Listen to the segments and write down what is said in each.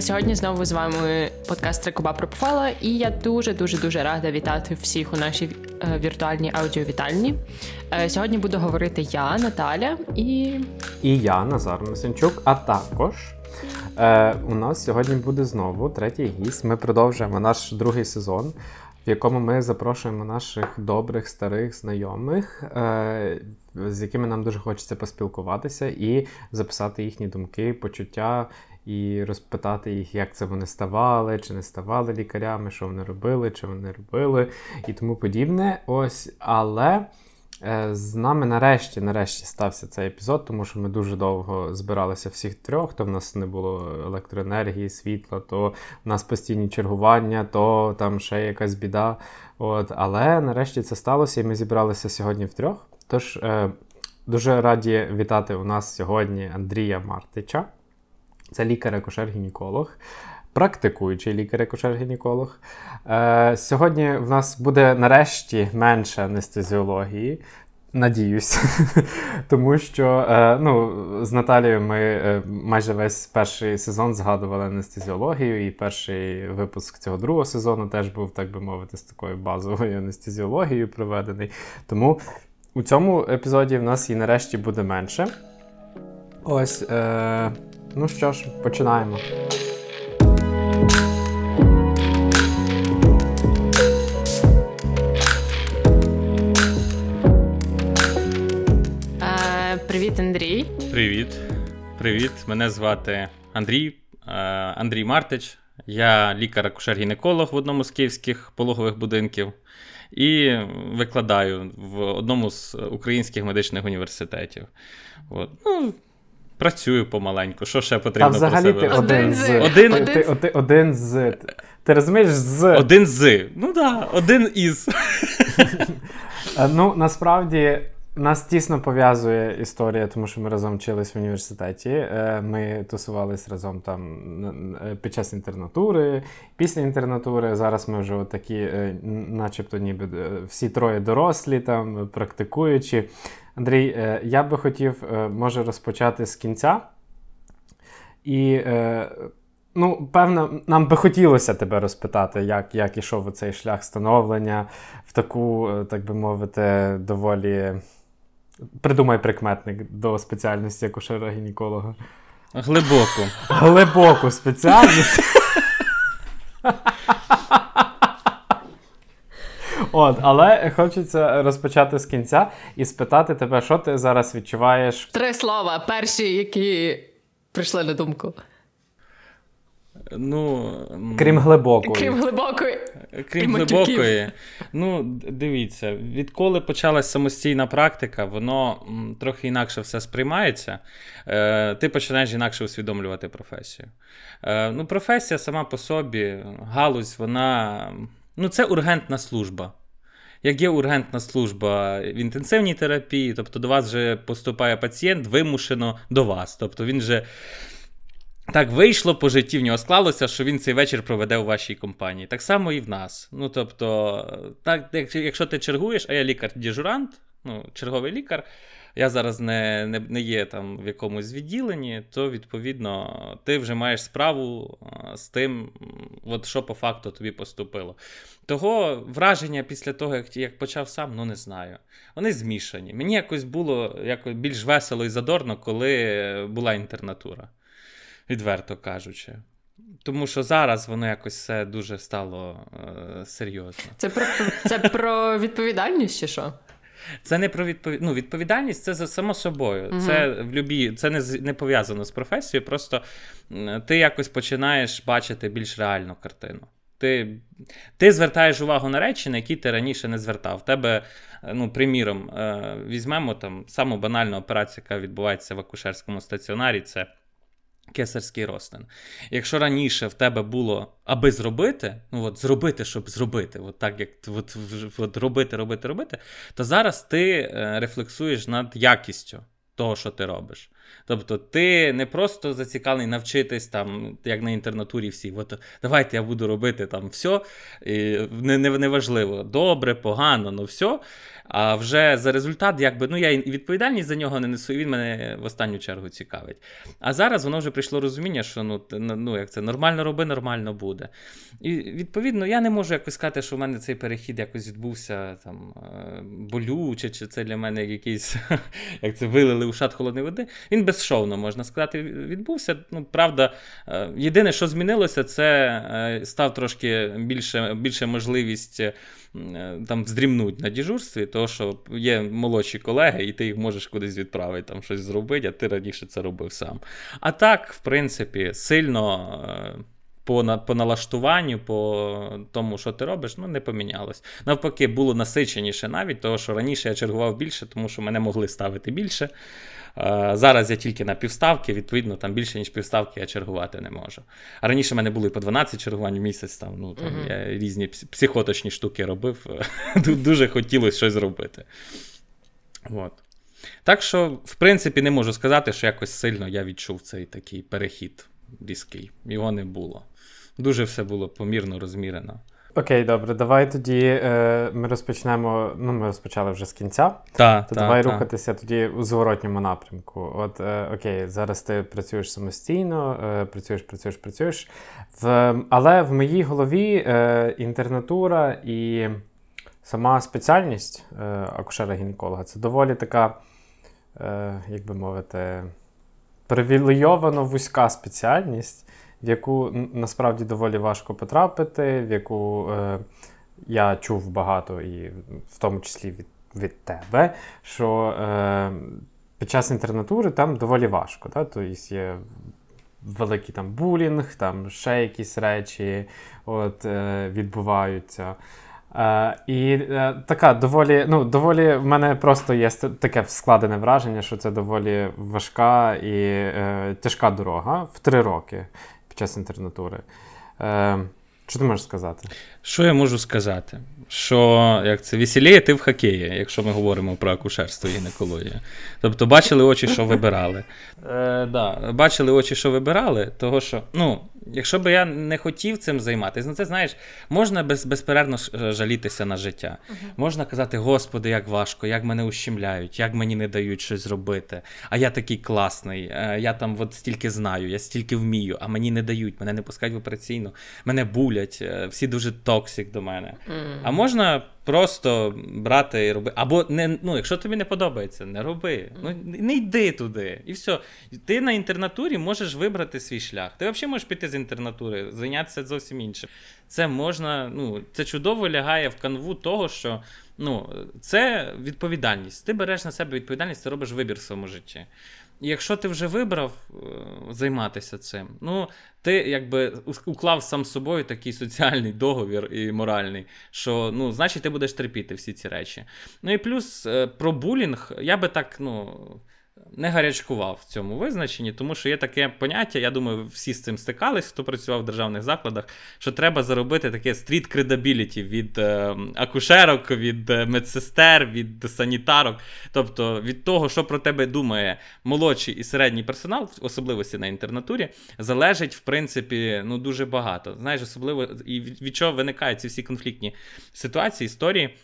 Сьогодні знову з вами подкаст Трикоба про Профала, і я дуже дуже дуже рада вітати всіх у нашій е, віртуальній аудіовітальні. Е, сьогодні буду говорити я, Наталя, і І я, Назар Носенчук, а також е, у нас сьогодні буде знову третій гість. Ми продовжуємо наш другий сезон, в якому ми запрошуємо наших добрих старих знайомих, е, з якими нам дуже хочеться поспілкуватися і записати їхні думки, почуття. І розпитати їх, як це вони ставали, чи не ставали лікарями, що вони робили, чи вони робили, і тому подібне. Ось, але е, з нами нарешті нарешті стався цей епізод, тому що ми дуже довго збиралися всіх трьох. То в нас не було електроенергії, світла, то в нас постійні чергування, то там ще якась біда. От, але нарешті це сталося, і ми зібралися сьогодні втрьох. Тож е, дуже раді вітати у нас сьогодні Андрія Мартича. Це лікар-акушер-гінеколог, практикуючий лікар-акушер-гінеколог. Е, Сьогодні в нас буде нарешті менше анестезіології. Надіюсь, тому що е, ну, з Наталією ми е, майже весь перший сезон згадували анестезіологію, і перший випуск цього другого сезону теж був, так би мовити, з такою базовою анестезіологією проведений. Тому у цьому епізоді в нас і нарешті буде менше. Ось. Е, Ну що ж, починаємо. е, привіт, Андрій. Привіт. Привіт. Мене звати Андрій е, Андрій Мартич. Я лікар-акушер-гінеколог в одному з київських пологових будинків і викладаю в одному з українських медичних університетів. От. Ну, Працюю помаленьку. Що ще потрібно Та взагалі про себе ти один з. Один, ти, ти, ти, один з. Ти розумієш з. Один з. Ну так, да, один із. Ну, насправді. Нас тісно пов'язує історія, тому що ми разом вчились в університеті. Ми тусувались разом там під час інтернатури, після інтернатури. Зараз ми вже такі, начебто, ніби всі троє дорослі, там практикуючі. Андрій, я би хотів, може, розпочати з кінця. І, ну, певно, нам би хотілося тебе розпитати, як як ішов цей шлях становлення в таку, так би мовити, доволі. Придумай прикметник до спеціальності акушера-гінеколога. Глибоку. Глибоку спеціальність. От, але хочеться розпочати з кінця і спитати тебе, що ти зараз відчуваєш. Три слова, перші, які прийшли на думку. Ну, Крім глибокої. Крім глибокої. Крім глибокої. Ну, дивіться, відколи почалась самостійна практика, воно трохи інакше все сприймається. Е, Ти починаєш інакше усвідомлювати професію. Е, Ну, Професія сама по собі, галузь, вона. Ну, це ургентна служба. Як є ургентна служба в інтенсивній терапії, тобто до вас вже поступає пацієнт вимушено до вас. Тобто він же. Так вийшло по житті, в нього склалося, що він цей вечір проведе у вашій компанії. Так само і в нас. Ну, тобто, так, якщо ти чергуєш, а я лікар-діжурант, ну, черговий лікар, я зараз не не, не є там в якомусь відділенні, то відповідно ти вже маєш справу з тим, от що по факту тобі поступило. Того враження після того, як як почав сам, ну не знаю. Вони змішані. Мені якось було якось більш весело і задорно, коли була інтернатура відверто кажучи. Тому що зараз воно якось все дуже стало е, серйозно. Це про це про відповідальність чи що? Це не про відповід... ну, відповідальність, це за само собою. Угу. Це в любі... це не не пов'язано з професією, просто ти якось починаєш бачити більш реальну картину. Ти ти звертаєш увагу на речі, на які ти раніше не звертав. В тебе, ну, приміром, е, візьмемо там саму банальну операцію, яка відбувається в акушерському стаціонарі, це кесарський розтин. Якщо раніше в тебе було аби зробити, ну от зробити, щоб зробити, от так як от, от робити, робити, робити, то зараз ти е, рефлексуєш над якістю того, що ти робиш. Тобто, ти не просто зацікавлений навчитись там, як на інтернатурі всі, от давайте я буду робити там все, і неважливо, не, не добре, погано, ну все. А вже за результат, якби ну я відповідальність за нього не несу, і він мене в останню чергу цікавить. А зараз воно вже прийшло розуміння, що ну ну як це нормально роби, нормально буде. І відповідно, я не можу якось сказати, що в мене цей перехід якось відбувся там е, болюче, чи це для мене якийсь, як це вилили у шат холодної води. Він безшовно, можна сказати, відбувся. Ну, правда, е, єдине, що змінилося, це е, став трошки більше, більше можливість. Е, там здрімнуть на діжурстві, тому що є молодші колеги, і ти їх можеш кудись відправити, там щось зробити, а ти раніше це робив сам. А так, в принципі, сильно. Е, по по налаштуванню, по тому, що ти робиш, ну не помінялось. Навпаки, було насиченіше навіть, тому що раніше я чергував більше, тому що мене могли ставити більше. Зараз я тільки на півставки, відповідно, там більше, ніж півставки я чергувати не можу. А раніше в мене були по 12 чергувань в місяць, там, ну, там uh-huh. я різні психоточні штуки робив. Дуже хотілося щось зробити. От. Так що, в принципі, не можу сказати, що якось сильно я відчув цей такий перехід різкий. Його не було. Дуже все було помірно, розмірено. Окей, добре, давай тоді е, ми розпочнемо. Ну, ми розпочали вже з кінця. Та, то та, давай та. рухатися тоді у зворотньому напрямку. От е, окей, зараз ти працюєш самостійно, е, працюєш, працюєш, працюєш. В, Але в моїй голові е, інтернатура і сама спеціальність е, акушера-гінеколога це доволі така, е, як би мовити, привілейовано вузька спеціальність в яку насправді доволі важко потрапити, в яку е, я чув багато, і в тому числі від від тебе, що е, під час інтернатури там доволі важко. Да? Тобто є великий там булінг, там ще якісь речі от, е, відбуваються. Е, І е, така доволі, ну, доволі в мене просто є таке складене враження, що це доволі важка і е, тяжка дорога в три роки час інтернатури. Е, Що ти можеш сказати? Що я можу сказати? Що як це веселіє ти в хокеї, якщо ми говоримо про акушерство і гінекологію. Тобто бачили очі, що вибирали. Е, да, Бачили очі, що вибирали, того що, ну, якщо б я не хотів цим займатися, ну це знаєш, можна без, безперервно е, жалітися на життя. Uh-huh. Можна казати, Господи, як важко, як мене ущемляють, як мені не дають щось зробити. А я такий класний, е, я там от стільки знаю, я стільки вмію, а мені не дають, мене не пускають в операційну, мене булять, е, всі дуже токсик до мене. Mm. А можна просто брати і робити. Або не, ну, якщо тобі не подобається, не роби. Ну, Не йди туди. І все. Ти на інтернатурі можеш вибрати свій шлях. Ти взагалі можеш піти з інтернатури, зайнятися зовсім іншим. Це можна, ну, це чудово лягає в канву того, що ну, це відповідальність. Ти береш на себе відповідальність, ти робиш вибір в своєму житті якщо ти вже вибрав е, займатися цим, ну ти якби уклав сам собою такий соціальний договір і моральний, що ну, значить ти будеш терпіти всі ці речі. Ну і плюс е, про булінг я би так, ну не гарячкував в цьому визначенні, тому що є таке поняття, я думаю, всі з цим стикались, хто працював в державних закладах, що треба заробити таке стріт кредабіліті від е, акушерок, від е, медсестер, від санітарок. Тобто від того, що про тебе думає молодший і середній персонал, особливості на інтернатурі, залежить, в принципі, ну дуже багато. Знаєш, особливо і від чого виникають ці всі конфліктні ситуації, історії.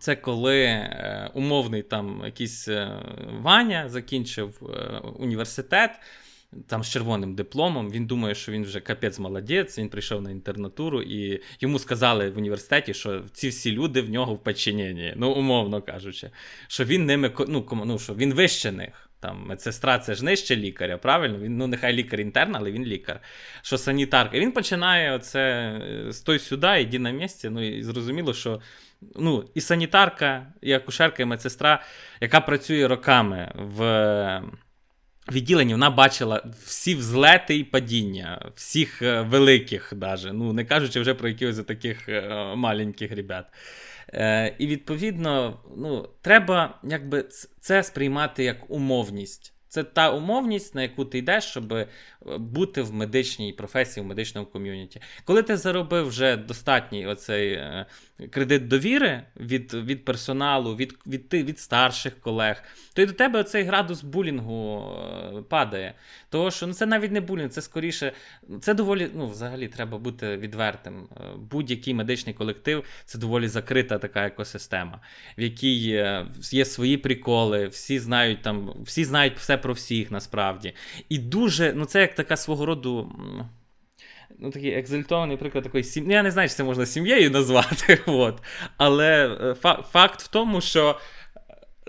Це коли е, умовний там якийсь е, Ваня закінчив е, університет там з червоним дипломом. Він думає, що він вже капець молодець, він прийшов на інтернатуру, і йому сказали в університеті, що ці всі люди в нього в підчиненні, ну, умовно кажучи, що він ними ну, ну, що він вище них. Там медсестра це ж нижче лікаря, правильно? Він, ну, нехай лікар інтерн, але він лікар. Що санітарка. Він починає оце з той сюди, іди на місці. Ну і зрозуміло, що ну, і санітарка, і акушерка, і медсестра, яка працює роками в відділенні, вона бачила всі взлети і падіння, всіх е, великих, даже, ну, не кажучи вже про якихось таких е, маленьких ребят. Е, І відповідно, ну, треба якби це сприймати як умовність. Це та умовність, на яку ти йдеш, щоб е, бути в медичній професії, в медичному ком'юніті. Коли ти заробив вже достатній оцей е, кредит довіри від від персоналу, від від, від старших колег, то й до тебе цей градус булінгу е, падає. Тому що ну, це навіть не булінг, це скоріше, це доволі, ну, взагалі, треба бути відвертим. Будь-який медичний колектив це доволі закрита така екосистема, в якій є свої приколи, всі знають там, всі знають все про всіх насправді. І дуже, ну це як така свого роду. Ну, такий екзальтований приклад такої сім'ї. Ну, я не знаю, чи це можна сім'єю назвати. от. Але фа- факт в тому, що.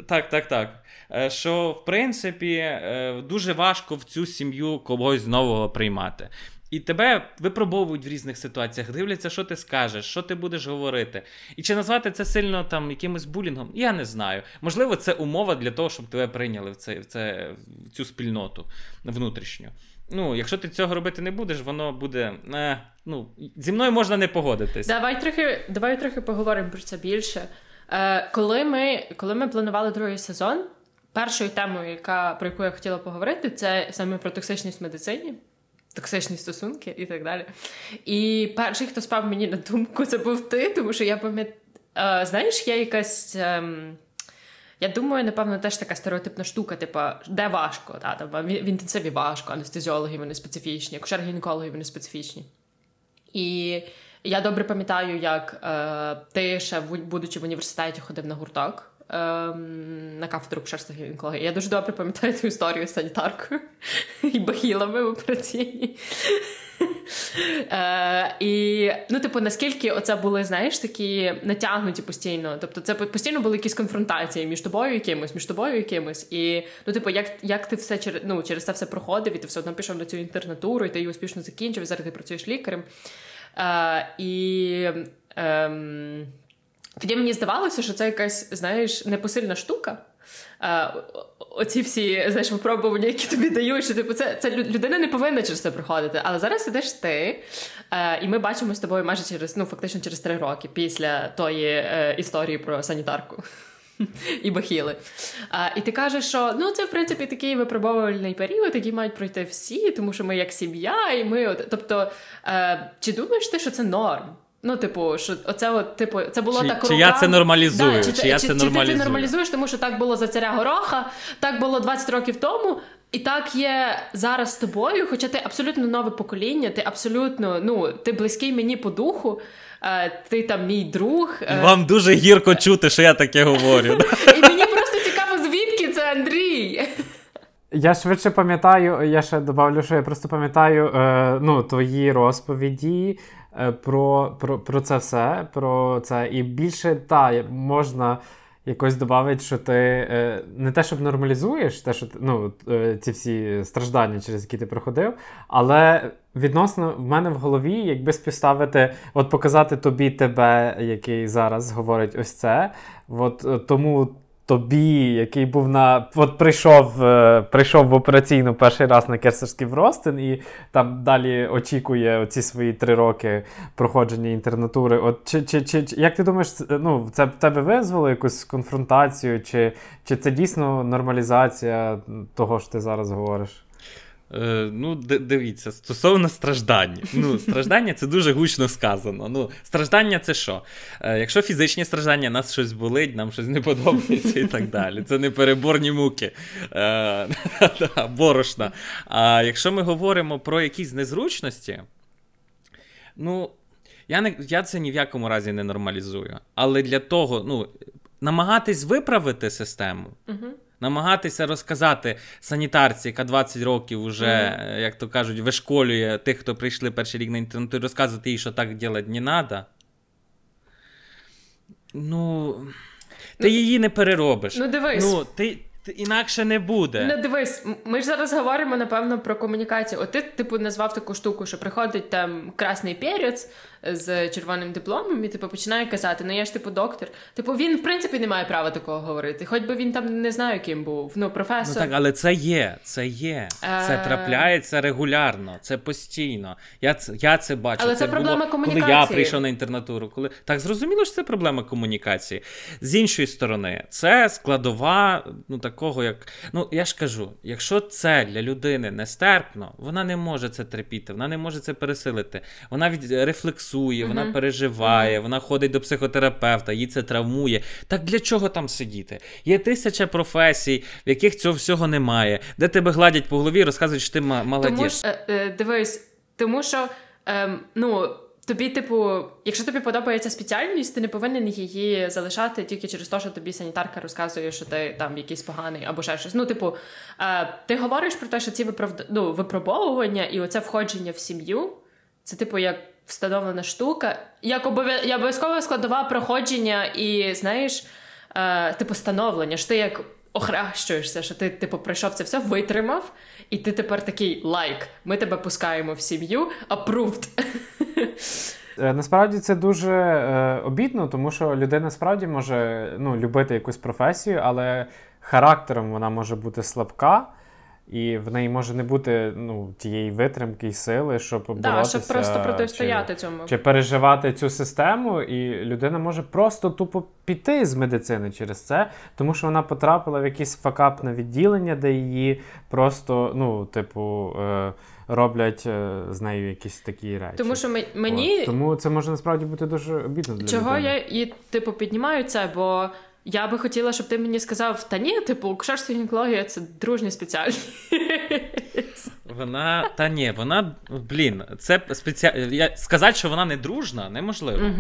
Так, так, так. Е, що, в принципі, е, дуже важко в цю сім'ю когось нового приймати. І тебе випробовують в різних ситуаціях, дивляться, що ти скажеш, що ти будеш говорити. І чи назвати це сильно там якимось булінгом, я не знаю. Можливо, це умова для того, щоб тебе прийняли в це, в, це, в цю спільноту внутрішню. Ну, якщо ти цього робити не будеш, воно буде. Не, ну, Зі мною можна не погодитись. Давай трохи давай трохи поговоримо про це більше. Е, Коли ми коли ми планували другий сезон, першою темою, яка, про яку я хотіла поговорити, це саме про токсичність в медицині токсичні стосунки і так далі. І перший, хто спав мені на думку, це був ти, тому що я пам'ятаю, знаєш, є якась. Ем... Я думаю, напевно, теж така стереотипна штука, типу, де важко, та, там, в інтенсиві важко, анестезіологи вони специфічні, акушер-гінекологи вони специфічні. І я добре пам'ятаю, як е, ти ще, будучи в університеті, ходив на гурток ем, на кафедру акушерства гінекології. Я дуже добре пам'ятаю ту історію з санітаркою і бахілами в операційній. Е, І, ну, типу, наскільки оце були, знаєш, такі натягнуті постійно. Тобто, це постійно були якісь конфронтації між тобою і між тобою і кимось. І, ну, типу, як як ти все через ну, через це все проходив, і ти все одно пішов на цю інтернатуру, і ти її успішно закінчив, і зараз ти працюєш лікарем. Е, І. Е, тоді мені здавалося, що це якась, знаєш, непосильна штука. Е, Оці всі знаєш, випробування, які тобі дають, що типу, це це людина не повинна через це проходити. Але зараз ідеш ти, е, і ми бачимо з тобою майже через ну, фактично через три роки після тої е, історії про санітарку. І бахіли. А, І ти кажеш, що ну це в принципі такий випробовувальний період, який мають пройти всі, тому що ми як сім'я, і ми. Тобто, е, чи думаєш ти, що це норм? Ну, типу, що оце от, типу, це було чи, так Чи я це нормалізую? Да, чи, чи, я чи, це нормалізую? Чи ти це нормалізуєш, тому що так було за царя Гороха, так було 20 років тому, і так є зараз з тобою, хоча ти абсолютно нове покоління, ти абсолютно ну, ти близький мені по духу, е, ти там мій друг. Е. Вам дуже гірко чути, що я таке говорю. І мені просто цікаво, звідки це Андрій. Я швидше пам'ятаю, я ще добавлю, що я просто пам'ятаю е, ну, твої розповіді про про, про це все. про це. І більше та, можна якось додати, що ти е, не те, щоб нормалізуєш те, що ну, е, ці всі страждання, через які ти проходив, але відносно в мене в голові, якби співставити, от показати тобі тебе, який зараз говорить ось це. От тому тобі, який був на. От прийшов е, прийшов в операційну перший раз на Керсерський Вростин і там далі очікує оці свої три роки проходження інтернатури. От чи, чи, чи, Як ти думаєш, ну, це в тебе визвало якусь конфронтацію, чи, чи це дійсно нормалізація того, що ти зараз говориш? Е, Ну, дивіться, стосовно страждання. Ну, Страждання це дуже гучно сказано. Ну, Страждання це що? Е, Якщо фізичні страждання, нас щось болить, нам щось не подобається і так далі. Це не переборні муки е, борошна. А якщо ми говоримо про якісь незручності, ну, я не, я це ні в якому разі не нормалізую. Але для того, ну, намагатись виправити систему. Угу намагатися розказати санітарці, яка 20 років вже, mm. як то кажуть, вишколює тих, хто прийшли перший рік на інтернет, розказувати їй, що так робити не треба. Ну. Ти ну, її не переробиш. Ну, дивись. Ну, ти, Інакше не буде. Ну, дивись, ми ж зараз говоримо, напевно, про комунікацію. От ти, типу, назвав таку штуку, що приходить там красний перець, з червоним дипломом і типу починає казати: Ну я ж типу доктор. Типу, він в принципі не має права такого говорити. Хоч би він там не знаю, ким був. Ну, професор. Ну так, але це є, це є. Це Е. трапляється регулярно, це постійно. Я це, я це бачу. Але це проблема було, Коли я прийшов на інтернатуру, коли так зрозуміло, що це проблема комунікації. З іншої сторони, це складова ну такого, як ну я ж кажу, якщо це для людини нестерпно, вона не може це терпіти, вона не може це пересилити. Вона від рефлексує, вона переживає, вона ходить до психотерапевта, їй це травмує. Так для чого там сидіти? Є тисяча професій, в яких цього всього немає, де тебе гладять по голові і розказують, що ти молодець. Тому ж е, е, дивись, тому що ем, ну. Тобі, типу, якщо тобі подобається спеціальність, ти не повинен її залишати тільки через те, що тобі санітарка розказує, що ти там якийсь поганий або ще щось. Ну, типу, е, ти говориш про те, що ці виправд... ну, випробовування і оце входження в сім'ю, це, типу, як встановлена штука, як обов'я... як обов'язкова складова проходження і, знаєш, е, типу, становлення, що ти як охрещуєшся, що ти, типу, пройшов це все, витримав, і ти тепер такий лайк. Ми тебе пускаємо в сім'ю, approved. Е, Насправді це дуже е, обідно, тому що людина справді може ну, любити якусь професію, але характером вона може бути слабка, і в неї може не бути ну, тієї витримки і сили, щоб Да, боротися. щоб просто чи- протистояти цьому. Чи переживати цю систему, і людина може просто тупо піти з медицини через це, тому що вона потрапила в якесь факапне відділення, де її просто, ну, типу, е, роблять е, з нею якісь такі речі. Тому що ми- мені От. Тому це може насправді бути дуже обідно для Чого людини. я і типу піднімаю це, бо я би хотіла, щоб ти мені сказав: та ні, типу, акушерство гінекологія це дружні спеціальність. Вона та ні, вона блін, це спеціаль... я сказати, що вона не дружна, неможливо.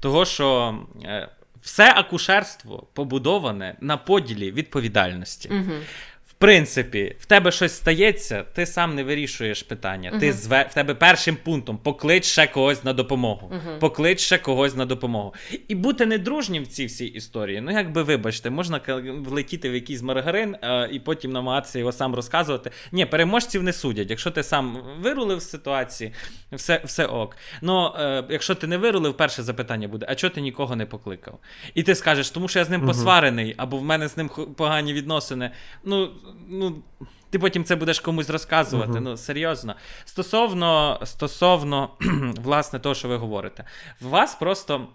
Того, що е, все акушерство побудоване на поділі відповідальності. В принципі, в тебе щось стається, ти сам не вирішуєш питання. Ти зве в тебе першим пунктом поклич ще когось на допомогу. Поклич ще когось на допомогу. І бути недружнім в цій всій історії. Ну, якби вибачте, можна влетіти в якийсь маргарин а, і потім намагатися його сам розказувати. Ні, переможців не судять. Якщо ти сам вирулив з ситуації, все, все ок. Ну, е, якщо ти не вирулив, перше запитання буде: а чого ти нікого не покликав? І ти скажеш, тому що я з ним посварений, або в мене з ним погані відносини. Ну, ну. Ти потім це будеш комусь розказувати. Ну, серйозно. Стосовно, стосовно власне того, що ви говорите, у вас просто.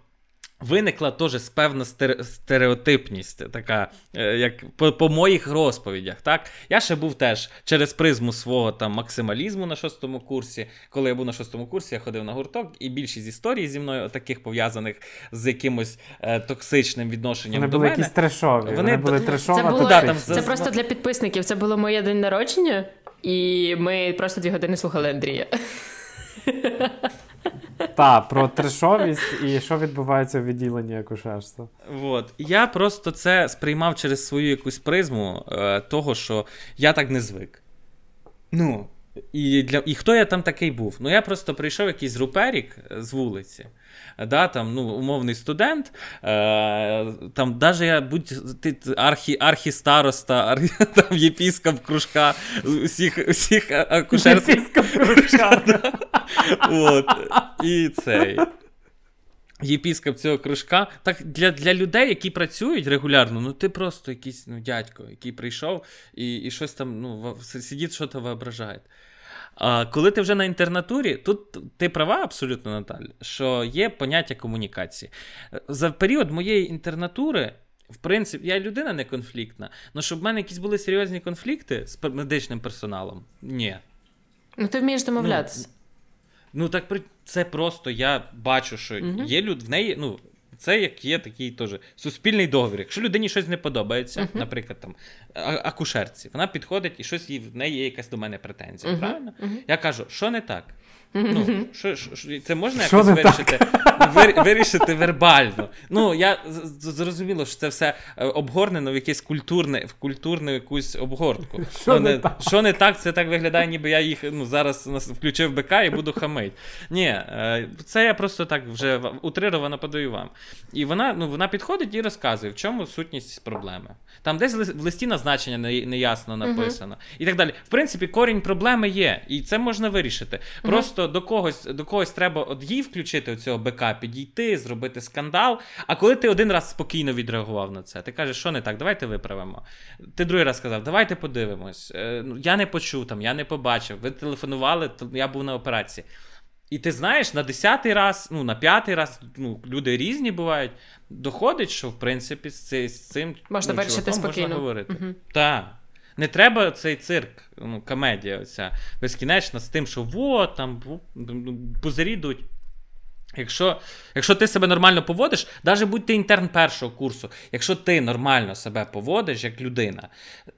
Виникла теж певна стере- стереотипність, така, е, як по, по моїх розповідях. Так? Я ще був теж через призму свого там максималізму на шостому курсі. Коли я був на шостому курсі, я ходив на гурток, і більшість історій зі мною, таких пов'язаних з якимось е, токсичним відношенням Вони до були мене. якісь трешові. Вони, Вони- були Це Це було да, там це з- просто для підписників. Це було моє день народження, і ми просто дві години слухали Андрія. Та, про трешовість і що відбувається в відділенні акушерства. От. Я просто це сприймав через свою якусь призму е, того, що я так не звик. Ну. І, для, і хто я там такий був? Ну, я просто прийшов якийсь руперік е, з вулиці. Да, там, ну, умовний студент, е, там навіть я будь ти, архі, архістароста, архі, там, єпіскоп кружка, усіх, усіх акушерських Да. От. І цей. Єпіскоп цього кружка. Так для, для людей, які працюють регулярно, ну ти просто якийсь ну, дядько, який прийшов і, і щось там ну, сидить, що то воображає. А коли ти вже на інтернатурі, тут ти права абсолютно, Наталь, що є поняття комунікації. За період моєї інтернатури. В принципі, я людина не конфліктна, але щоб в мене якісь були серйозні конфлікти з медичним персоналом, ні. Ну ти вмієш домовлятися. Ну так при- це просто я бачу, що є люд в неї. Ну, це як є такий теж суспільний договір. Якщо людині щось не подобається, наприклад, там а- акушерці, вона підходить і щось їй в неї є якась до мене претензія. Правильно? Я кажу, що не так? Ну, що, що, це можна якось вирішити, вир, вирішити вербально. Ну, я зрозуміло, що це все е, обгорнено в якесь культурне, в культурну якусь обгортку. Що Ну, не не- так? що не так, це так виглядає, ніби я їх ну, зараз включив БК і буду хамить. Ні, е, це я просто так вже утрировано подаю вам. І вона, ну, вона підходить і розказує, в чому сутність проблеми. Там десь в листі назначення не- неясно написано. І так далі. В принципі, корінь проблеми є, і це можна вирішити. Просто просто до когось до когось треба от їй включити цього БК, підійти, зробити скандал. А коли ти один раз спокійно відреагував на це, ти кажеш, що не так, давайте виправимо. Ти другий раз сказав, давайте подивимось. Е, ну, я не почув там, я не побачив. Ви телефонували, то я був на операції. І ти знаєш, на десятий раз, ну на п'ятий раз, ну люди різні бувають. Доходить, що в принципі з цим можна ну, вирішити спокійно. можна говорити. Угу. Так. Не треба цей цирк, ну, комедія оця безкінечна з тим, що во, там пузирі йдуть. Якщо якщо ти себе нормально поводиш, навіть будь ти інтерн першого курсу, якщо ти нормально себе поводиш як людина,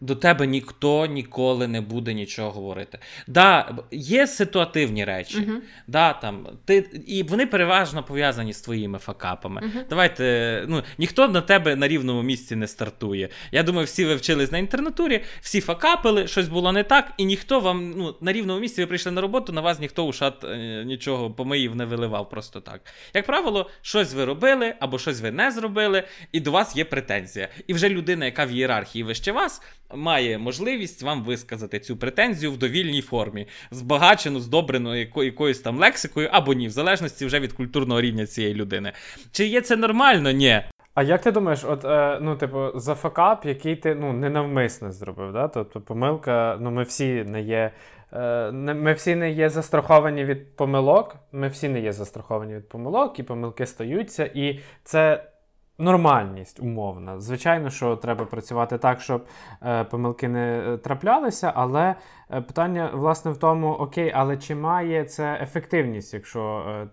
до тебе ніхто ніколи не буде нічого говорити. Да, Є ситуативні речі, uh-huh. да, там, ти, і вони переважно пов'язані з твоїми факапами. Uh-huh. Давайте, ну, Ніхто на тебе на рівному місці не стартує. Я думаю, всі ви вчились на інтернатурі, всі факапили, щось було не так, і ніхто вам ну, на рівному місці ви прийшли на роботу, на вас ніхто ушат е, нічого помиїв не виливав просто так. Як правило, щось ви робили або щось ви не зробили, і до вас є претензія. І вже людина, яка в ієрархії вище вас, має можливість вам висказати цю претензію в довільній формі, збагачену, здобрену яко, якоюсь там лексикою або ні, в залежності вже від культурного рівня цієї людини. Чи є це нормально? Ні. А як ти думаєш, от е, ну, типу, за факап, який ти ну, ненавмисне зробив, да? тобто помилка, ну ми всі не є Е, ми всі не є застраховані від помилок. Ми всі не є застраховані від помилок, і помилки стаються. І це нормальність умовна. Звичайно, що треба працювати так, щоб е, помилки не е, траплялися, але е, питання власне в тому, окей, але чи має це ефективність, якщо е,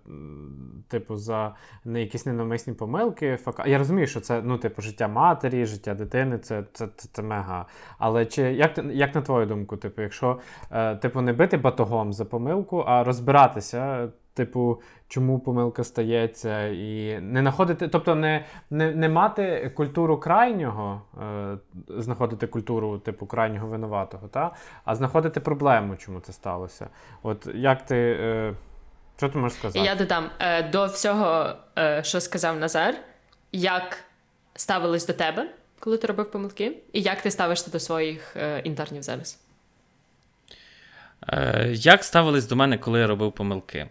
типу за не якісь ненавмисні помилки, фака... я розумію, що це ну, типу, життя матері, життя дитини, це це, це, це мега. Але чи як як на твою думку, типу, якщо е, типу не бити батогом за помилку, а розбиратися? Типу, чому помилка стається, і не знаходити, тобто не не, не мати культуру крайнього, е, знаходити культуру типу крайнього винуватого, та? а знаходити проблему, чому це сталося. От як ти. Е, що ти можеш сказати? Я додам е, до всього, е, що сказав Назар, як ставились до тебе, коли ти робив помилки, і як ти ставишся до своїх е, інтернів зараз? Е, як ставились до мене, коли я робив помилки?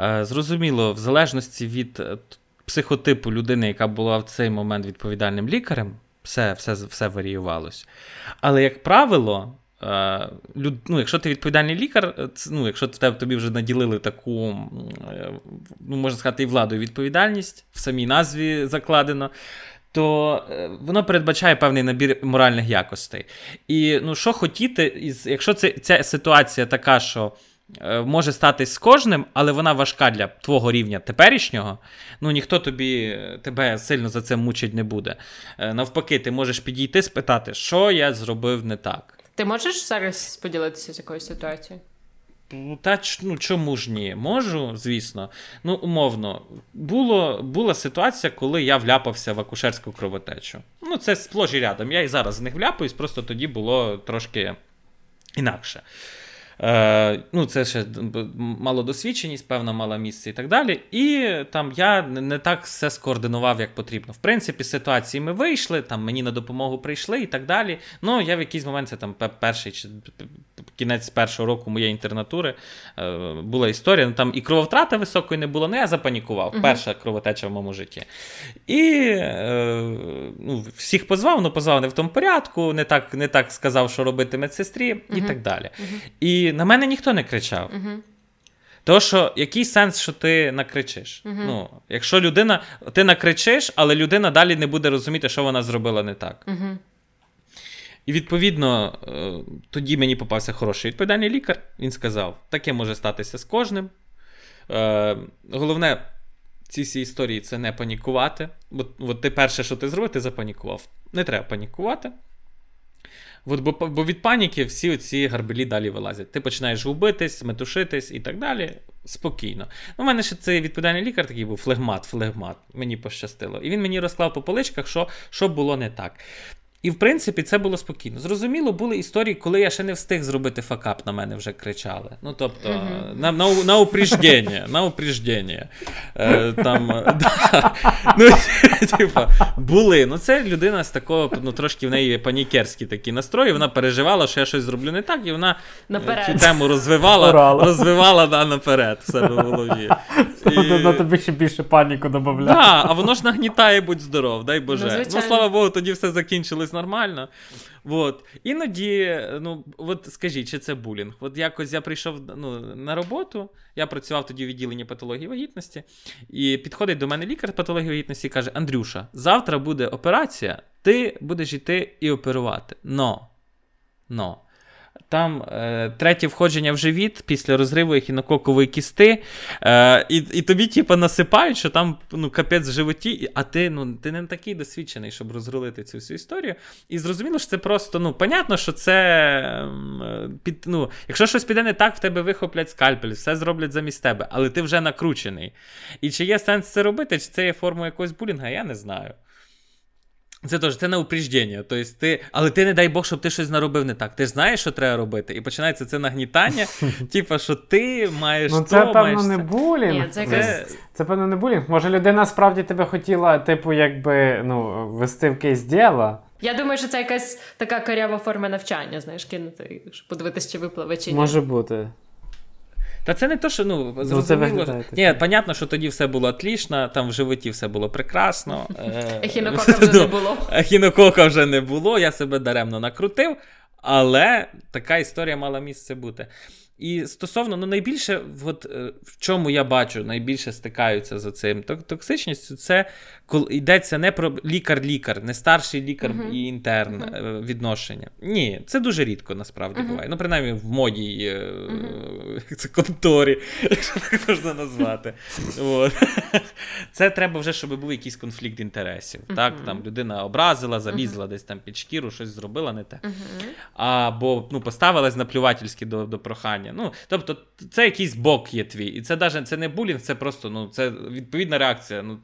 Е, зрозуміло, в залежності від е, психотипу людини, яка була в цей момент відповідальним лікарем, все все, все варіювалось. Але, як правило, люд, ну, якщо ти відповідальний лікар, ну, якщо тобі вже наділили таку, ну, можна сказати, і владу і відповідальність в самій назві закладено, то е, воно передбачає певний набір моральних якостей. І ну, що хотіти, якщо це, ця ситуація така, що. Е, може статись з кожним, але вона важка для твого рівня теперішнього. Ну ніхто тобі тебе сильно за це мучить не буде. Е, навпаки, ти можеш підійти спитати, що я зробив не так. Ти можеш зараз поділитися з якоюсь ситуацією? Та ну чому ж ні? Можу, звісно. Ну, умовно, було, була ситуація, коли я вляпався в акушерську кровотечу. Ну, це сплож і рядом. Я і зараз з них вляпаюсь, просто тоді було трошки інакше. Е, ну, Це ще малодосвідченість, певна мала місце і так далі. І там я не так все скоординував, як потрібно. В принципі, ситуації ми вийшли, там мені на допомогу прийшли і так далі. Ну, я в якийсь момент, це там перший чи кінець першого року моєї інтернатури е, була історія. Ну, Там і крововтрата високої не було, ну я запанікував. uh Перша кровотеча в моєму житті. І е, ну, всіх позвав, ну позвав не в тому порядку, не так не так сказав, що робити медсестрі, uh і так далі. uh І на мене ніхто не кричав. Угу. То, що який сенс, що ти накричиш? Угу. Ну, Якщо людина, ти накричиш, але людина далі не буде розуміти, що вона зробила не так. Угу. І відповідно, е, тоді мені попався хороший відповідальний лікар. Він сказав: таке може статися з кожним. Е, Головне ці всі історії це не панікувати. Бо от ти перше, що ти зробив, ти запанікував. Не треба панікувати. От, бо бо від паніки всі ці граблі далі вилазять. Ти починаєш губитись, метушитись і так далі. Спокійно. У мене ще цей відповідальний лікар такий був флегмат, флегмат. Мені пощастило. І він мені розклав по поличках, що що було не так. І в принципі це було спокійно. Зрозуміло, були історії, коли я ще не встиг зробити факап, на мене вже кричали. Ну, тобто, uh-huh. на на, на упреждення. На. Е, там, да. ну, типа, Були. Ну, це людина з такого, ну, трошки в неї панікерські такі настрої. Вона переживала, що я щось зроблю не так, і вона наперед. цю тему розвивала, розвивала да, наперед в себе в голові. І... На тобі ще більше паніку додавляє. Да, а воно ж нагнітає, будь здоров, дай Боже. Ну, ну слава Богу, тоді все закінчилось якось нормально. От. Іноді, ну, от скажіть, чи це булінг? От якось я прийшов ну, на роботу, я працював тоді в відділенні патології вагітності, і підходить до мене лікар патології вагітності і каже: Андрюша, завтра буде операція, ти будеш йти і оперувати. Но. Но. Там е, третє входження в живіт після розриву ехінококової кісти, е, і і тобі, типу, насипають, що там ну, капець в животі, а ти ну, ти не такий досвідчений, щоб розрулити цю всю історію. І зрозуміло, що це просто, ну, понятно, що це під, ну, якщо щось піде не так, в тебе вихоплять скальпель, все зроблять замість тебе, але ти вже накручений. І чи є сенс це робити, чи це є формою якогось булінга, я не знаю. Це теж це на упреждення. Тобто ти, але ти не дай Бог, щоб ти щось наробив не так. Ти ж знаєш, що треба робити. І починається це нагнітання. Типа, що ти маєш. Ну, це, то, певно, маєш... не булінг. Ні, це, це... це, певно, не булінг. Може, людина справді тебе хотіла, типу, якби ну, вести в кейс діла. Я думаю, що це якась така карява форма навчання, знаєш, кинути, щоб подивитися, чи випливе чи ні. Може бути. Та це не то, що ну, ну зрозуміло. Ну, Ні, понятно, що тоді все було отлічно, там в животі все було прекрасно. Ехінокока вже не було. Ехінокока вже не було, я себе даремно накрутив, але така історія мала місце бути. І стосовно, ну найбільше, от, е, в чому я бачу, найбільше стикаються за цим токсичністю, це коли йдеться не про лікар-лікар, не старший лікар uh-huh. і інтерн uh-huh. відношення. Ні, це дуже рідко насправді uh-huh. буває. Ну, принаймні, в моїй е, це конторі, якщо так можна назвати. От. Це треба вже, щоб був якийсь конфлікт інтересів. Так, там Людина образила, залізла десь там під шкіру, щось зробила не те. Або ну, поставилась наплювательськи до, до прохання. Ну, Тобто, це якийсь бок є твій. І це навіть це не булінг, це просто ну, це відповідна реакція. Ну,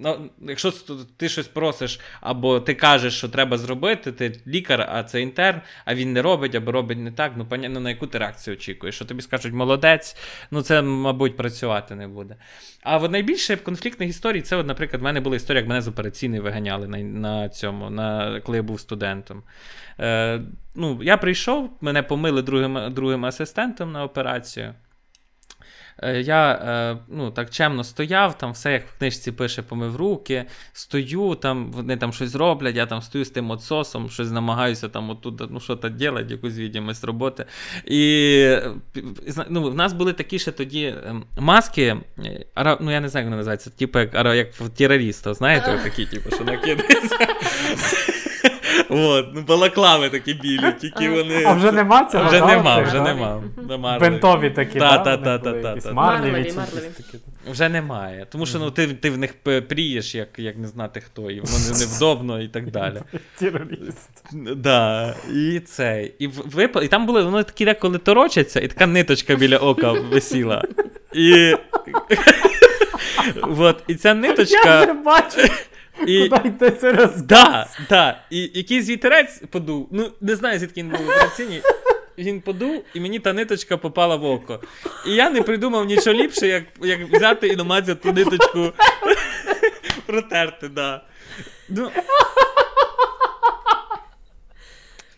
Ну, Якщо ти щось просиш, або ти кажеш, що треба зробити, ти лікар, а це інтерн, а він не робить, або робить не так, ну, ну на яку ти реакцію очікуєш? Що тобі скажуть молодець, ну це, мабуть, працювати не буде. А от найбільше конфліктних історій, це, от, наприклад, в мене була історія, як мене з операційної виганяли на на цьому, на, коли я був студентом. Е, ну, Я прийшов, мене помили другим, другим асистентом на операцію. Е, я е, ну, так чемно стояв, там все як в книжці пише, помив руки, стою, там вони там щось роблять, я там стою з тим отсосом, щось намагаюся там отут, ну, що то робити, якусь відомість роботи. І ну, в нас були такі ще тоді ем, маски, ну я не знаю, як вони називаються, типу як як в терористів, знаєте, такі, типу, що накидаються. От, ну балаклави такі білі, тільки вони. А вже нема цього? Вже нема, вже нема. Бентові такі, так? Так, так, так. Марливі, Вже немає. Тому що ну, ти ти в них прієш, як як не знати хто, і воно невдобно і так далі. Терорист. Да, І це. І вип... і там були вони такі деколи торочаться, і така ниточка біля ока висіла. І. Вот, і ця ниточка. Я вже бачу. І... Куди це розказ? Да, да. І якийсь вітерець подув. Ну, не знаю, звідки він був в операційній. Він подув, і мені та ниточка попала в око. І я не придумав нічого ліпше, як як взяти і намазати ту ниточку. Протерти, да. Ну,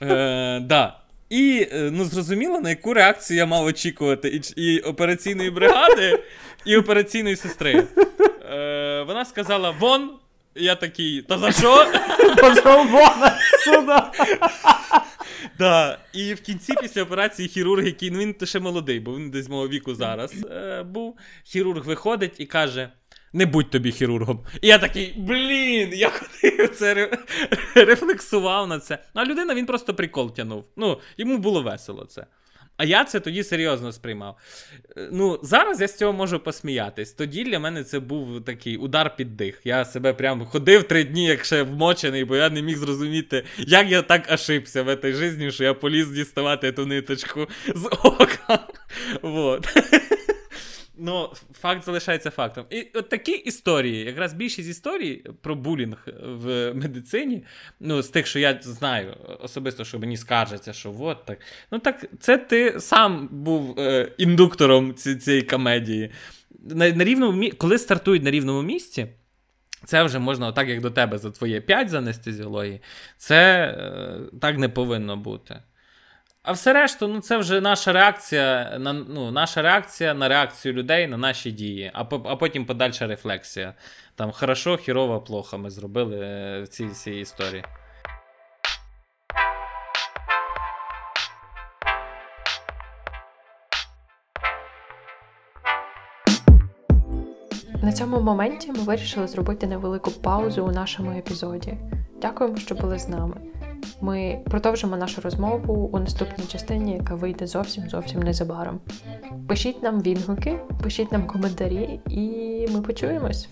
е, да. І е, ну, зрозуміло, на яку реакцію я мав очікувати і і операційної бригади, і операційної сестри. Е, Вона сказала: вон, я такий, та за що? Пошов вон сюди. Да. І в кінці після операції хірург, який ну він ще молодий, бо він десь мого віку зараз е, був. Хірург виходить і каже: Не будь тобі хірургом. І я такий, блін, я ходив це рефлексував на це. Ну, а людина він просто прикол тянув. Ну, йому було весело це. А я це тоді серйозно сприймав. Е, ну, Зараз я з цього можу посміятись. Тоді для мене це був такий удар під дих. Я себе прям ходив три дні, як ще вмочений, бо я не міг зрозуміти, як я так ошибся в цій житті, що я поліз діставати ту ниточку з ока. Вот. Ну, факт залишається фактом. І от такі історії, якраз більшість історій про булінг в медицині, ну, з тих, що я знаю особисто, що мені скаржаться, що от так. Ну так, це ти сам був е, індуктором цієї комедії. На, на рівному, Коли стартують на рівному місці. Це вже можна, так як до тебе за твоє 5 з анестезіології, це е, так не повинно бути. А все решту, ну це вже наша реакція на ну, наша реакція на реакцію людей на наші дії, а а потім подальша рефлексія. Там хорошо, хірово, плохо ми зробили е, в цій цій історії. На цьому моменті ми вирішили зробити невелику паузу у нашому епізоді. Дякуємо, що були з нами. Ми продовжимо нашу розмову у наступній частині, яка вийде зовсім зовсім незабаром. Пишіть нам відгуки, пишіть нам коментарі, і ми почуємось.